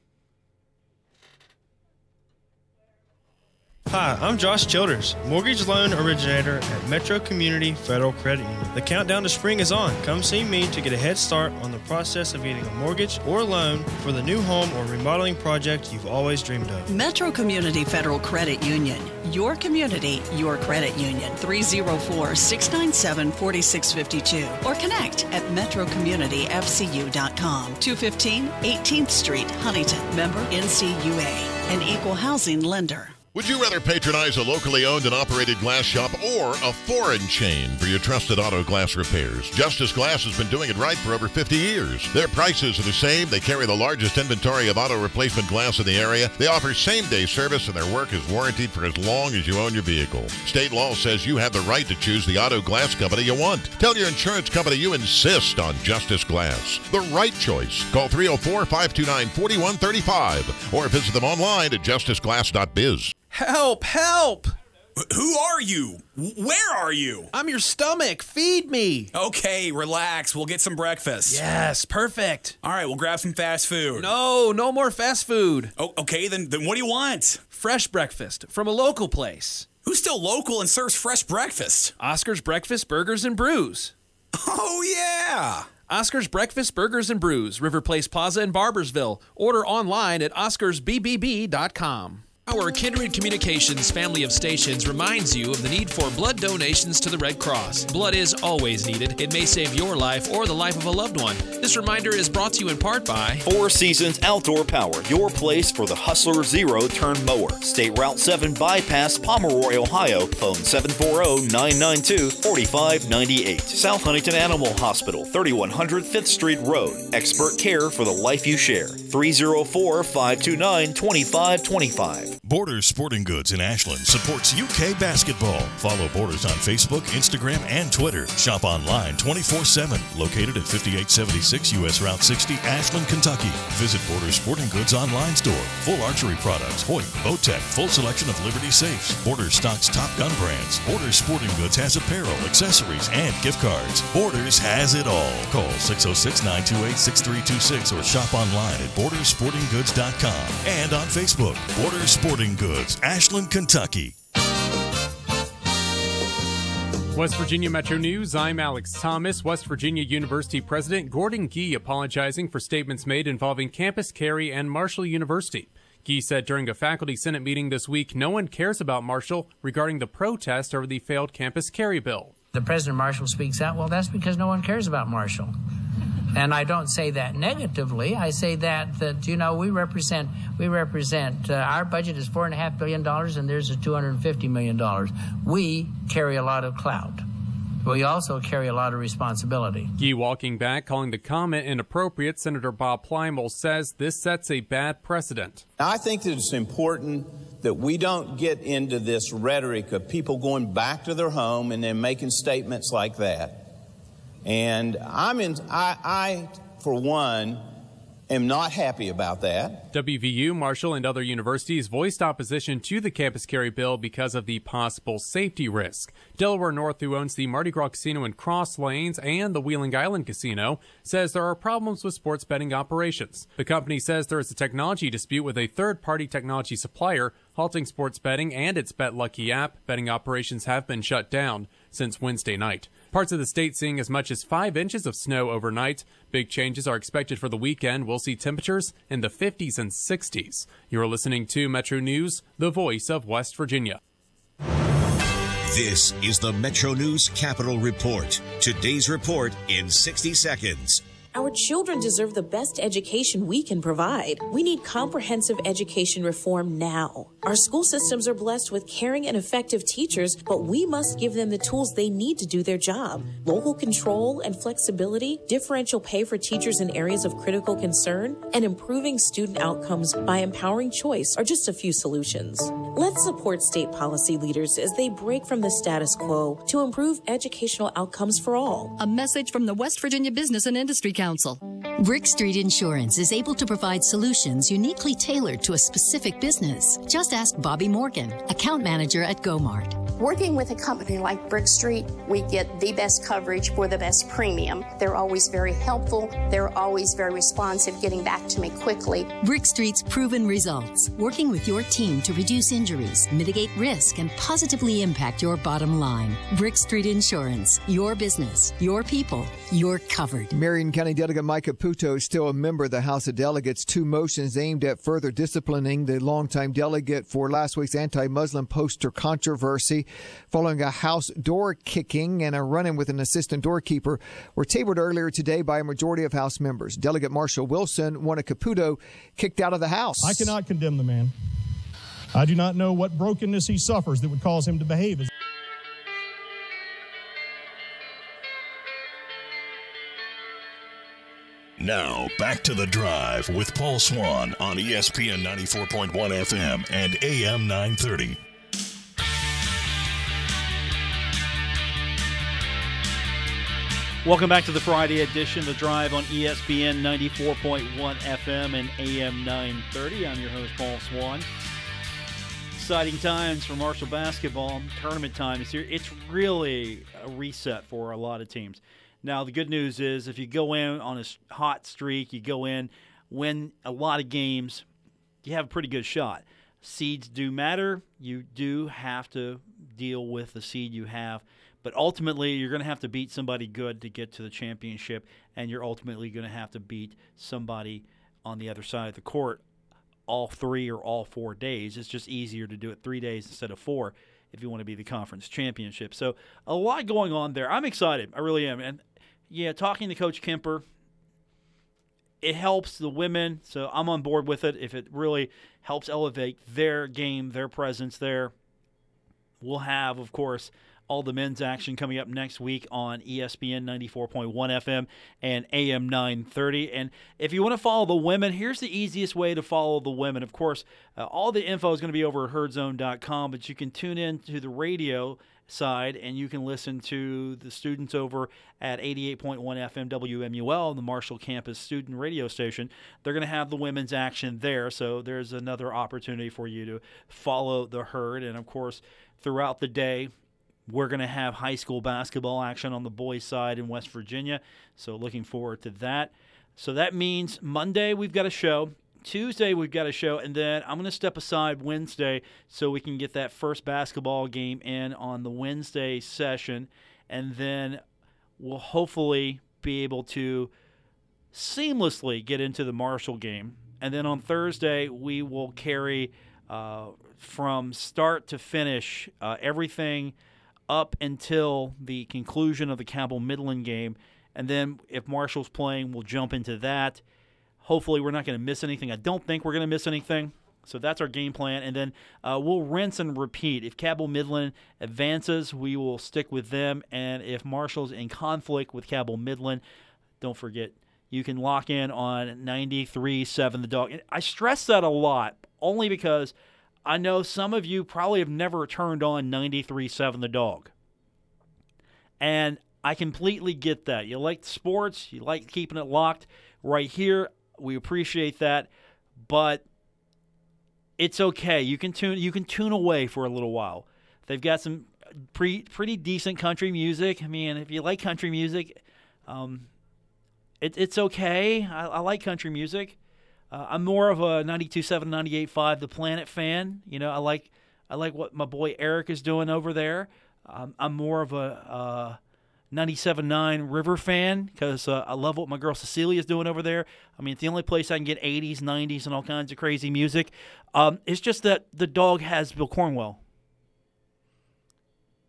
Hi, I'm Josh Childers, mortgage loan originator at Metro Community Federal Credit Union. The countdown to spring is on. Come see me to get a head start on the process of getting a mortgage or loan for the new home or remodeling project you've always dreamed of. Metro Community Federal Credit Union. Your community, your credit union. 304 697 4652 or connect at metrocommunityfcu.com. 215 18th Street, Huntington. Member NCUA, an equal housing lender. Would you rather patronize a locally owned and operated glass shop or a foreign chain for your trusted auto glass repairs? Justice Glass has been doing it right for over 50 years. Their prices are the same. They carry the largest inventory of auto replacement glass in the area. They offer same day service and their work is warranted for as long as you own your vehicle. State law says you have the right to choose the auto glass company you want. Tell your insurance company you insist on Justice Glass. The right choice. Call 304 529 4135 or visit them online at justiceglass.biz. Help! Help! Who are you? Where are you? I'm your stomach. Feed me. Okay, relax. We'll get some breakfast. Yes, perfect. All right, we'll grab some fast food. No, no more fast food. Oh, okay, then then what do you want? Fresh breakfast from a local place. Who's still local and serves fresh breakfast? Oscar's Breakfast Burgers and Brews. Oh yeah. Oscar's Breakfast Burgers and Brews, River Place Plaza in Barboursville. Order online at oscarsbbb.com. Our Kindred Communications family of stations reminds you of the need for blood donations to the Red Cross. Blood is always needed. It may save your life or the life of a loved one. This reminder is brought to you in part by Four Seasons Outdoor Power, your place for the Hustler Zero Turn Mower. State Route 7 Bypass, Pomeroy, Ohio. Phone 740 992 4598. South Huntington Animal Hospital, 3100 5th Street Road. Expert care for the life you share. 304 529 2525. Borders Sporting Goods in Ashland supports UK basketball. Follow Borders on Facebook, Instagram, and Twitter. Shop online 24 7. Located at 5876 US Route 60, Ashland, Kentucky. Visit Borders Sporting Goods online store. Full archery products, Hoyt, Bowtech, full selection of Liberty safes. Borders stocks top gun brands. Borders Sporting Goods has apparel, accessories, and gift cards. Borders has it all. Call 606 928 6326 or shop online at bordersportinggoods.com and on Facebook. Borders Sporting Sporting Goods, Ashland, Kentucky. West Virginia Metro News, I'm Alex Thomas. West Virginia University President Gordon Gee apologizing for statements made involving campus carry and Marshall University. Gee said during a faculty senate meeting this week, no one cares about Marshall regarding the protest over the failed campus carry bill. The president of Marshall speaks out, well, that's because no one cares about Marshall. And I don't say that negatively. I say that that you know we represent we represent uh, our budget is four and a half billion dollars, and theirs is two hundred and fifty million dollars. We carry a lot of clout. We also carry a lot of responsibility. Gee walking back, calling the comment inappropriate, Senator Bob Plymale says this sets a bad precedent. I think that it's important that we don't get into this rhetoric of people going back to their home and then making statements like that. And I'm in, I, I, for one, am not happy about that. WVU, Marshall, and other universities voiced opposition to the campus carry bill because of the possible safety risk. Delaware North, who owns the Mardi Gras Casino in Cross Lanes and the Wheeling Island Casino, says there are problems with sports betting operations. The company says there is a technology dispute with a third party technology supplier, halting sports betting and its Bet Lucky app. Betting operations have been shut down since Wednesday night. Parts of the state seeing as much as five inches of snow overnight. Big changes are expected for the weekend. We'll see temperatures in the 50s and 60s. You're listening to Metro News, the voice of West Virginia. This is the Metro News Capital Report. Today's report in 60 seconds. Our children deserve the best education we can provide. We need comprehensive education reform now. Our school systems are blessed with caring and effective teachers, but we must give them the tools they need to do their job. Local control and flexibility, differential pay for teachers in areas of critical concern, and improving student outcomes by empowering choice are just a few solutions. Let's support state policy leaders as they break from the status quo to improve educational outcomes for all. A message from the West Virginia Business and Industry Council. Brick Street Insurance is able to provide solutions uniquely tailored to a specific business. Just ask Bobby Morgan, account manager at GoMart. Working with a company like Brick Street, we get the best coverage for the best premium. They're always very helpful. They're always very responsive, getting back to me quickly. Brick Street's proven results, working with your team to reduce injuries, mitigate risk, and positively impact your bottom line. Brick Street Insurance, your business, your people, you're covered. Marion County Delegate Mike Caputo is still a member of the House of Delegates. Two motions aimed at further disciplining the longtime delegate for last week's anti Muslim poster controversy following a house door kicking and a run in with an assistant doorkeeper were tabled earlier today by a majority of House members. Delegate Marshall Wilson wanted Caputo kicked out of the House. I cannot condemn the man. I do not know what brokenness he suffers that would cause him to behave as. Now, back to the drive with Paul Swann on ESPN 94.1 FM and AM 930. Welcome back to the Friday edition, of the drive on ESPN 94.1 FM and AM 930. I'm your host, Paul Swann. Exciting times for Marshall basketball. Tournament time is here. It's really a reset for a lot of teams. Now, the good news is if you go in on a hot streak, you go in, win a lot of games, you have a pretty good shot. Seeds do matter. You do have to deal with the seed you have. But ultimately, you're going to have to beat somebody good to get to the championship, and you're ultimately going to have to beat somebody on the other side of the court all three or all four days. It's just easier to do it three days instead of four if you want to be the conference championship. So a lot going on there. I'm excited. I really am. And yeah, talking to Coach Kemper, it helps the women. So I'm on board with it. If it really helps elevate their game, their presence there, we'll have, of course, all the men's action coming up next week on ESPN 94.1 FM and AM 930. And if you want to follow the women, here's the easiest way to follow the women. Of course, uh, all the info is going to be over at herdzone.com, but you can tune in to the radio side and you can listen to the students over at 88.1 FM WMUL, the Marshall campus student radio station. They're going to have the women's action there, so there's another opportunity for you to follow the herd. And of course, throughout the day, we're going to have high school basketball action on the boys' side in West Virginia. So, looking forward to that. So, that means Monday we've got a show. Tuesday we've got a show. And then I'm going to step aside Wednesday so we can get that first basketball game in on the Wednesday session. And then we'll hopefully be able to seamlessly get into the Marshall game. And then on Thursday, we will carry uh, from start to finish uh, everything up until the conclusion of the Cabell Midland game. And then if Marshall's playing, we'll jump into that. Hopefully, we're not going to miss anything. I don't think we're going to miss anything. So that's our game plan. And then uh, we'll rinse and repeat. If Cabell Midland advances, we will stick with them. And if Marshall's in conflict with Cabell Midland, don't forget, you can lock in on 93.7 The Dog. I stress that a lot only because I know some of you probably have never turned on 93.7 The Dog. And I completely get that. You like sports, you like keeping it locked right here. We appreciate that, but it's okay. You can tune you can tune away for a little while. They've got some pre, pretty decent country music. I mean, if you like country music, um, it, it's okay. I, I, like country music. Uh, I'm more of a 92.7, 98.5 The Planet fan. You know, I like I like what my boy Eric is doing over there. Um, I'm more of a uh, 97.9 River fan because uh, I love what my girl Cecilia is doing over there. I mean, it's the only place I can get 80s, 90s, and all kinds of crazy music. Um, it's just that the dog has Bill Cornwell.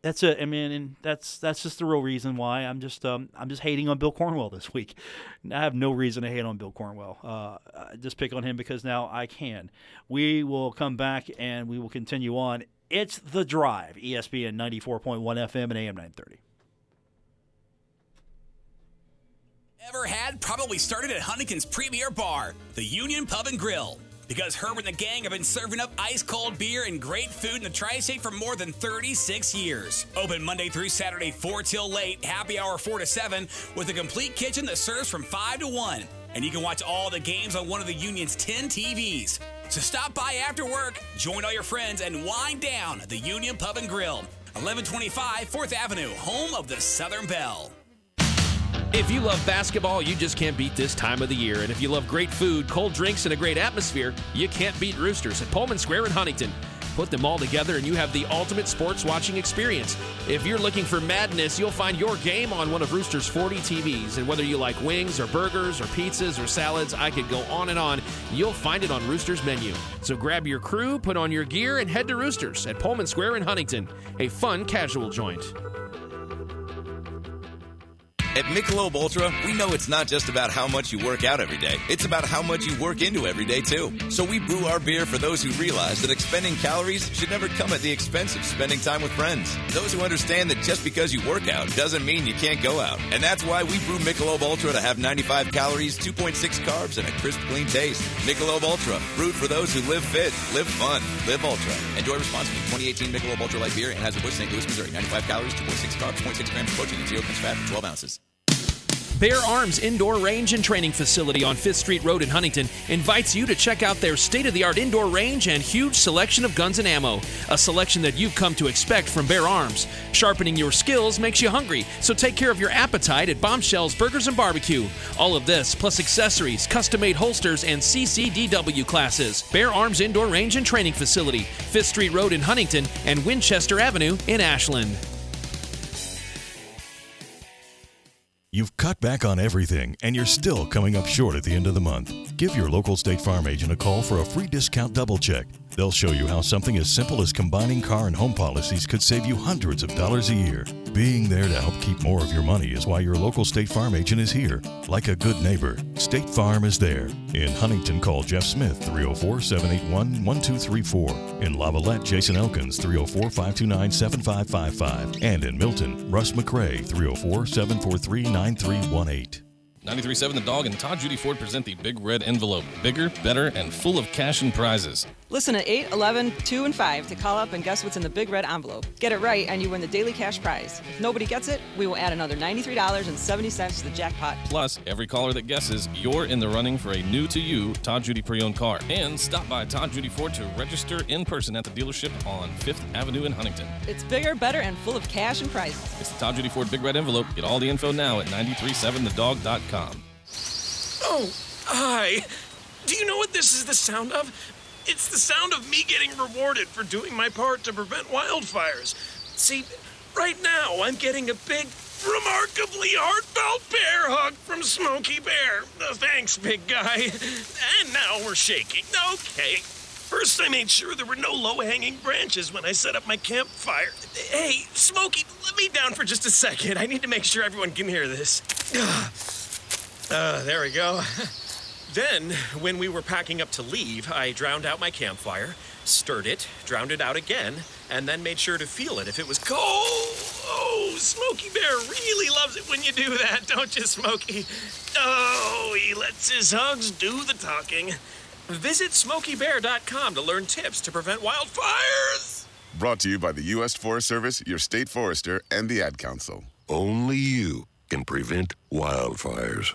That's it. I mean, and that's that's just the real reason why I'm just um, I'm just hating on Bill Cornwell this week. [LAUGHS] I have no reason to hate on Bill Cornwell. Uh, just pick on him because now I can. We will come back and we will continue on. It's the Drive, ESPN 94.1 FM and AM 930. Ever had? Probably started at Huntington's Premier Bar, the Union Pub and Grill. Because Herb and the gang have been serving up ice cold beer and great food in the Tri State for more than 36 years. Open Monday through Saturday, 4 till late, happy hour 4 to 7, with a complete kitchen that serves from 5 to 1. And you can watch all the games on one of the Union's 10 TVs. So stop by after work, join all your friends, and wind down the Union Pub and Grill. 1125 4th Avenue, home of the Southern Belle. If you love basketball, you just can't beat this time of the year. And if you love great food, cold drinks, and a great atmosphere, you can't beat Roosters at Pullman Square in Huntington. Put them all together and you have the ultimate sports watching experience. If you're looking for madness, you'll find your game on one of Rooster's 40 TVs. And whether you like wings or burgers or pizzas or salads, I could go on and on, you'll find it on Rooster's menu. So grab your crew, put on your gear, and head to Roosters at Pullman Square in Huntington, a fun casual joint. At Michelob Ultra, we know it's not just about how much you work out every day. It's about how much you work into every day, too. So we brew our beer for those who realize that expending calories should never come at the expense of spending time with friends. Those who understand that just because you work out doesn't mean you can't go out. And that's why we brew Michelob Ultra to have 95 calories, 2.6 carbs, and a crisp, clean taste. Michelob Ultra, brewed for those who live fit, live fun, live ultra. Enjoy responsibly. 2018 Michelob Ultra Light Beer, Anheuser-Busch, St. Louis, Missouri. 95 calories, 2.6 carbs, 0.6 grams of protein, and 0 grams fat for 12 ounces. Bear Arms Indoor Range and Training Facility on 5th Street Road in Huntington invites you to check out their state of the art indoor range and huge selection of guns and ammo. A selection that you've come to expect from Bear Arms. Sharpening your skills makes you hungry, so take care of your appetite at Bombshells Burgers and Barbecue. All of this, plus accessories, custom made holsters, and CCDW classes. Bear Arms Indoor Range and Training Facility, 5th Street Road in Huntington and Winchester Avenue in Ashland. You've cut back on everything, and you're still coming up short at the end of the month. Give your local State Farm agent a call for a free discount double check. They'll show you how something as simple as combining car and home policies could save you hundreds of dollars a year. Being there to help keep more of your money is why your local State Farm agent is here. Like a good neighbor, State Farm is there. In Huntington, call Jeff Smith 304 781 1234. In Lavalette, Jason Elkins 304 529 7555. And in Milton, Russ McRae 304 743 9318. 93.7 The Dog and Todd Judy Ford present the Big Red Envelope. Bigger, better, and full of cash and prizes. Listen at 8, 11, 2, and 5 to call up and guess what's in the Big Red Envelope. Get it right and you win the daily cash prize. If nobody gets it, we will add another $93.70 to the jackpot. Plus, every caller that guesses, you're in the running for a new to you Todd Judy pre-owned car. And stop by Todd Judy Ford to register in person at the dealership on 5th Avenue in Huntington. It's bigger, better, and full of cash and prizes. It's the Todd Judy Ford Big Red Envelope. Get all the info now at 937thedog.com. Oh, hi. Do you know what this is the sound of? It's the sound of me getting rewarded for doing my part to prevent wildfires. See, right now I'm getting a big, remarkably heartfelt bear hug from Smokey Bear. Uh, thanks, big guy. And now we're shaking. Okay. First, I made sure there were no low hanging branches when I set up my campfire. Hey, Smokey, let me down for just a second. I need to make sure everyone can hear this. [SIGHS] Uh, there we go. [LAUGHS] then, when we were packing up to leave, I drowned out my campfire, stirred it, drowned it out again, and then made sure to feel it if it was cold. Oh, Smokey Bear really loves it when you do that, [LAUGHS] don't you, Smokey? Oh, he lets his hugs do the talking. Visit SmokeyBear.com to learn tips to prevent wildfires. Brought to you by the U.S. Forest Service, your state forester, and the Ad Council. Only you can prevent wildfires.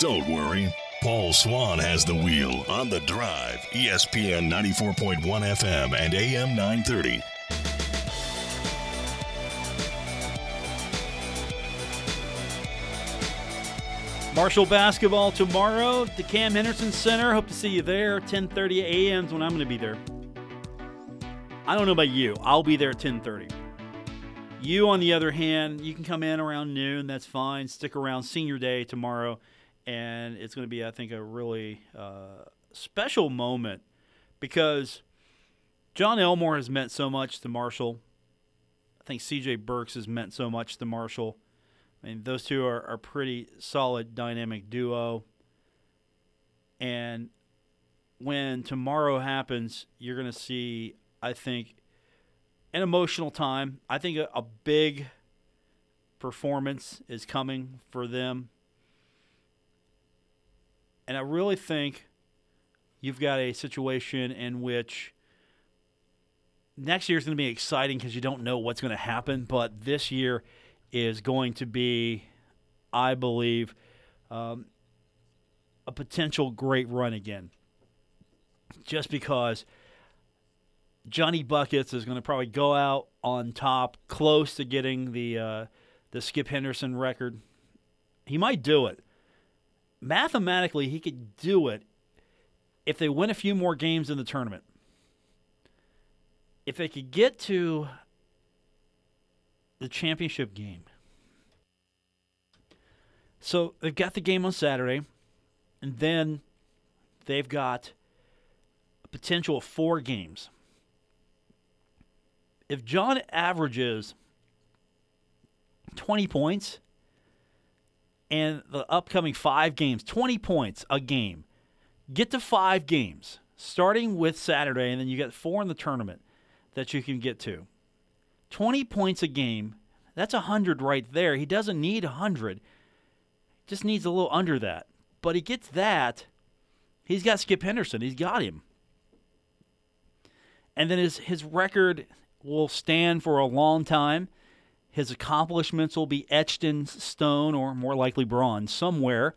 Don't worry. Paul Swann has the wheel on the drive. ESPN 94.1 FM and AM 930. Marshall basketball tomorrow, the Cam Henderson Center. Hope to see you there. 10:30 a.m. is when I'm going to be there. I don't know about you. I'll be there at 10:30. You, on the other hand, you can come in around noon. That's fine. Stick around Senior Day tomorrow, and it's going to be, I think, a really uh, special moment because John Elmore has meant so much to Marshall. I think C.J. Burks has meant so much to Marshall. I mean, those two are a pretty solid dynamic duo. And when tomorrow happens, you're going to see, I think, an emotional time. I think a, a big performance is coming for them. And I really think you've got a situation in which next year is going to be exciting because you don't know what's going to happen, but this year is going to be, I believe, um, a potential great run again. Just because Johnny Buckets is going to probably go out on top, close to getting the uh, the Skip Henderson record. He might do it. Mathematically, he could do it if they win a few more games in the tournament. If they could get to the championship game. So they've got the game on Saturday, and then they've got a potential of four games. If John averages 20 points and the upcoming five games, 20 points a game, get to five games, starting with Saturday, and then you get four in the tournament that you can get to. 20 points a game, that's 100 right there. He doesn't need 100, just needs a little under that. But he gets that. He's got Skip Henderson. He's got him. And then his, his record will stand for a long time. His accomplishments will be etched in stone or more likely bronze somewhere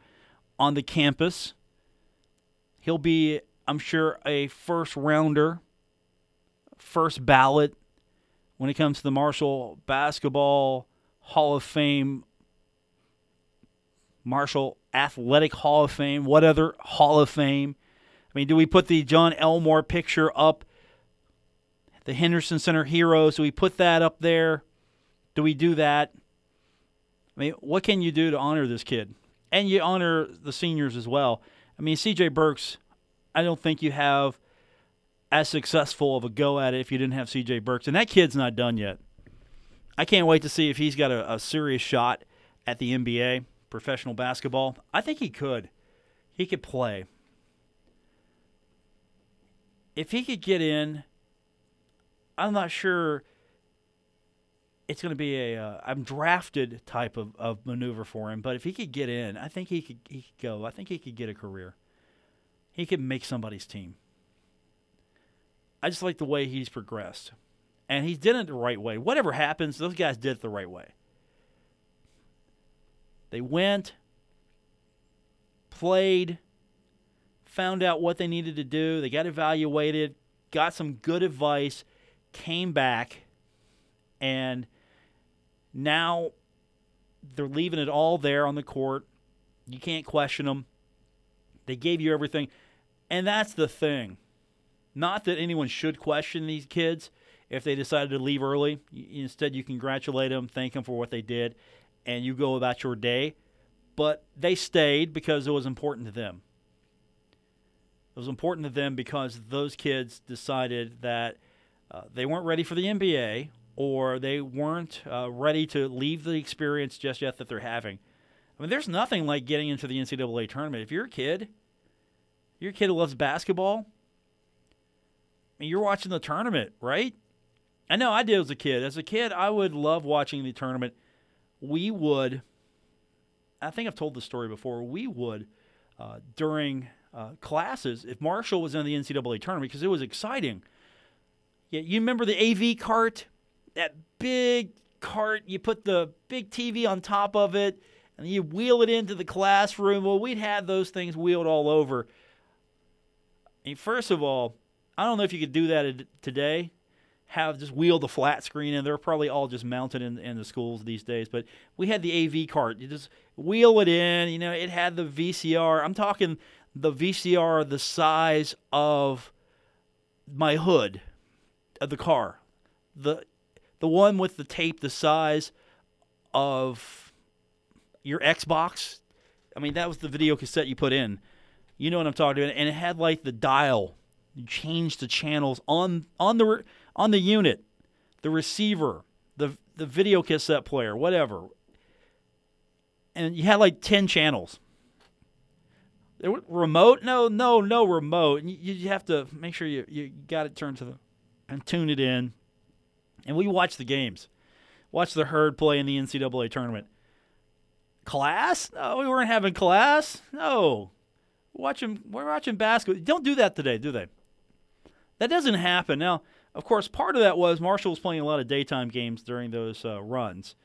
on the campus. He'll be, I'm sure, a first rounder, first ballot when it comes to the Marshall Basketball Hall of Fame, Marshall Athletic Hall of Fame, what other Hall of Fame? I mean, do we put the John Elmore picture up, the Henderson Center Heroes? Do we put that up there? Do we do that? I mean, what can you do to honor this kid? And you honor the seniors as well. I mean, CJ Burks, I don't think you have as successful of a go at it if you didn't have CJ Burks. And that kid's not done yet. I can't wait to see if he's got a, a serious shot at the NBA, professional basketball. I think he could. He could play. If he could get in, I'm not sure it's going to be a uh, I'm drafted type of, of maneuver for him. But if he could get in, I think he could he could go. I think he could get a career. He could make somebody's team. I just like the way he's progressed. And he did it the right way. Whatever happens, those guys did it the right way. They went, played, found out what they needed to do. They got evaluated, got some good advice, came back, and now they're leaving it all there on the court. You can't question them. They gave you everything. And that's the thing. Not that anyone should question these kids if they decided to leave early. Instead, you congratulate them, thank them for what they did, and you go about your day. But they stayed because it was important to them. It was important to them because those kids decided that uh, they weren't ready for the NBA or they weren't uh, ready to leave the experience just yet that they're having. I mean, there's nothing like getting into the NCAA tournament. If you're a kid, you're a kid loves basketball. I mean, you're watching the tournament, right? I know I did as a kid. As a kid, I would love watching the tournament. We would, I think I've told the story before, we would, uh, during uh, classes, if Marshall was in the NCAA tournament, because it was exciting. Yeah, you remember the AV cart? That big cart, you put the big TV on top of it, and you wheel it into the classroom. Well, we'd have those things wheeled all over. And first of all, I don't know if you could do that today. Have just wheel the flat screen, and they're probably all just mounted in, in the schools these days. But we had the AV cart. You just wheel it in. You know, it had the VCR. I'm talking the VCR the size of my hood of the car. The the one with the tape the size of your Xbox. I mean, that was the video cassette you put in. You know what I'm talking about, and it had like the dial. You change the channels on on the on the unit, the receiver, the the video cassette player, whatever. And you had like ten channels. There remote? No, no, no remote. You, you have to make sure you you got it turned to the and tune it in. And we watch the games. Watch the herd play in the NCAA tournament. Class? No, we weren't having class. No. Watching we're watching basketball. Don't do that today, do they? That doesn't happen. Now, of course, part of that was Marshall was playing a lot of daytime games during those uh, runs.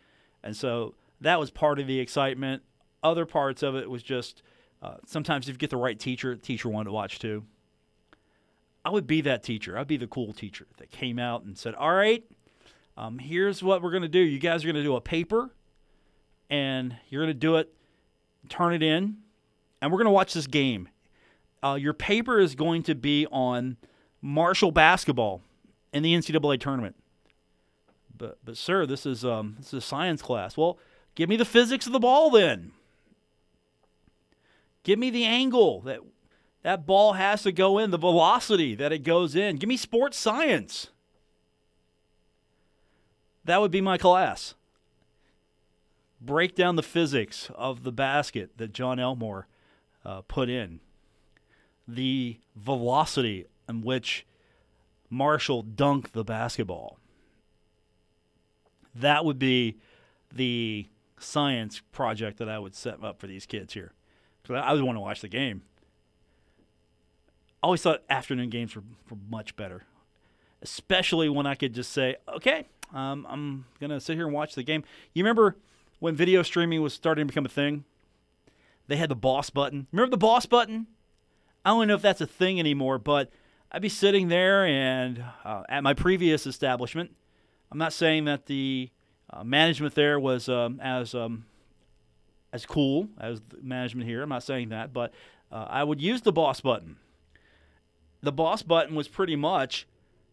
And so that was part of the excitement. Other parts of it was just uh, sometimes if you get the right teacher, teacher wanted to watch too. I would be that teacher. I'd be the cool teacher that came out and said, All right, um, here's what we're going to do. You guys are going to do a paper, and you're going to do it, turn it in, and we're going to watch this game. Uh, your paper is going to be on Marshall basketball in the NCAA tournament. But, but sir, this is um, this is a science class. Well, give me the physics of the ball then. Give me the angle that that ball has to go in, the velocity that it goes in. Give me sports science. That would be my class. Break down the physics of the basket that John Elmore uh, put in, the velocity in which Marshall dunked the basketball. That would be the science project that I would set up for these kids here. Because I would want to watch the game. I always thought afternoon games were, were much better, especially when I could just say, okay, um, I'm to sit here and watch the game. You remember when video streaming was starting to become a thing? They had the boss button. Remember the boss button? I don't know if that's a thing anymore, but I'd be sitting there and uh, at my previous establishment. I'm not saying that the uh, management there was um, as um, as cool as the management here. I'm not saying that, but uh, I would use the boss button the boss button was pretty much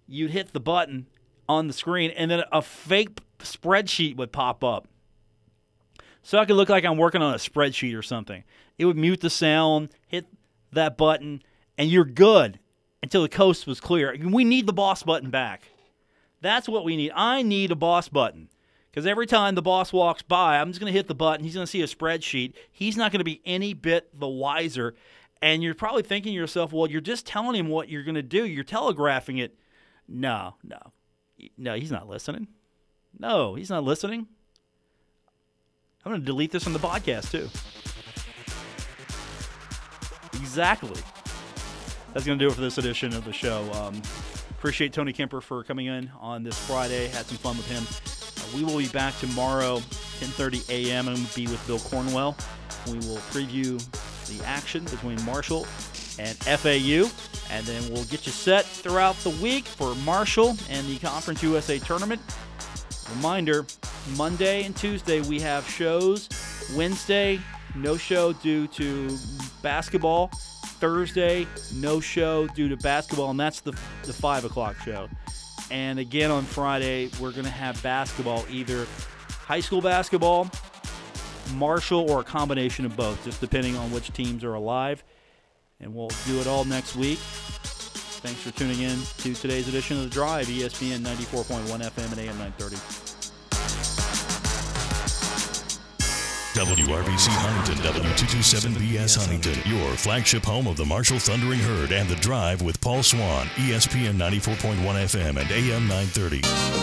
you'd hit the button on the screen and then a fake spreadsheet would pop up. So I could look like I'm working on a spreadsheet or something. It would mute the sound, hit that button, and you're good until the coast was clear. We need the boss button back. That's what we need. I need a boss button. Because every time the boss walks by, I'm just going to hit the button. He's going to see a spreadsheet. He's not going to be any bit the wiser. And you're probably thinking to yourself, well, you're just telling him what you're going to do. You're telegraphing it. No, no. No, he's not listening. No, he's not listening. I'm going to delete this from the podcast, too. Exactly. That's going to do it for this edition of the show. Um, appreciate Tony Kemper for coming in on this Friday. Had some fun with him. Uh, we will be back tomorrow, 10:30 a.m. and be with Bill Cornwell. We will preview the action between Marshall and FAU. And then we'll get you set throughout the week for Marshall and the Conference USA tournament. Reminder Monday and Tuesday we have shows. Wednesday, no show due to basketball. Thursday, no show due to basketball, and that's the, the 5 o'clock show. And again on Friday, we're going to have basketball, either high school basketball Marshall, or a combination of both, just depending on which teams are alive. And we'll do it all next week. Thanks for tuning in to today's edition of The Drive, ESPN 94.1 FM and AM 930. WRVC Huntington, W227BS Huntington, your flagship home of the Marshall Thundering Herd and The Drive with Paul Swann, ESPN 94.1 FM and AM 930.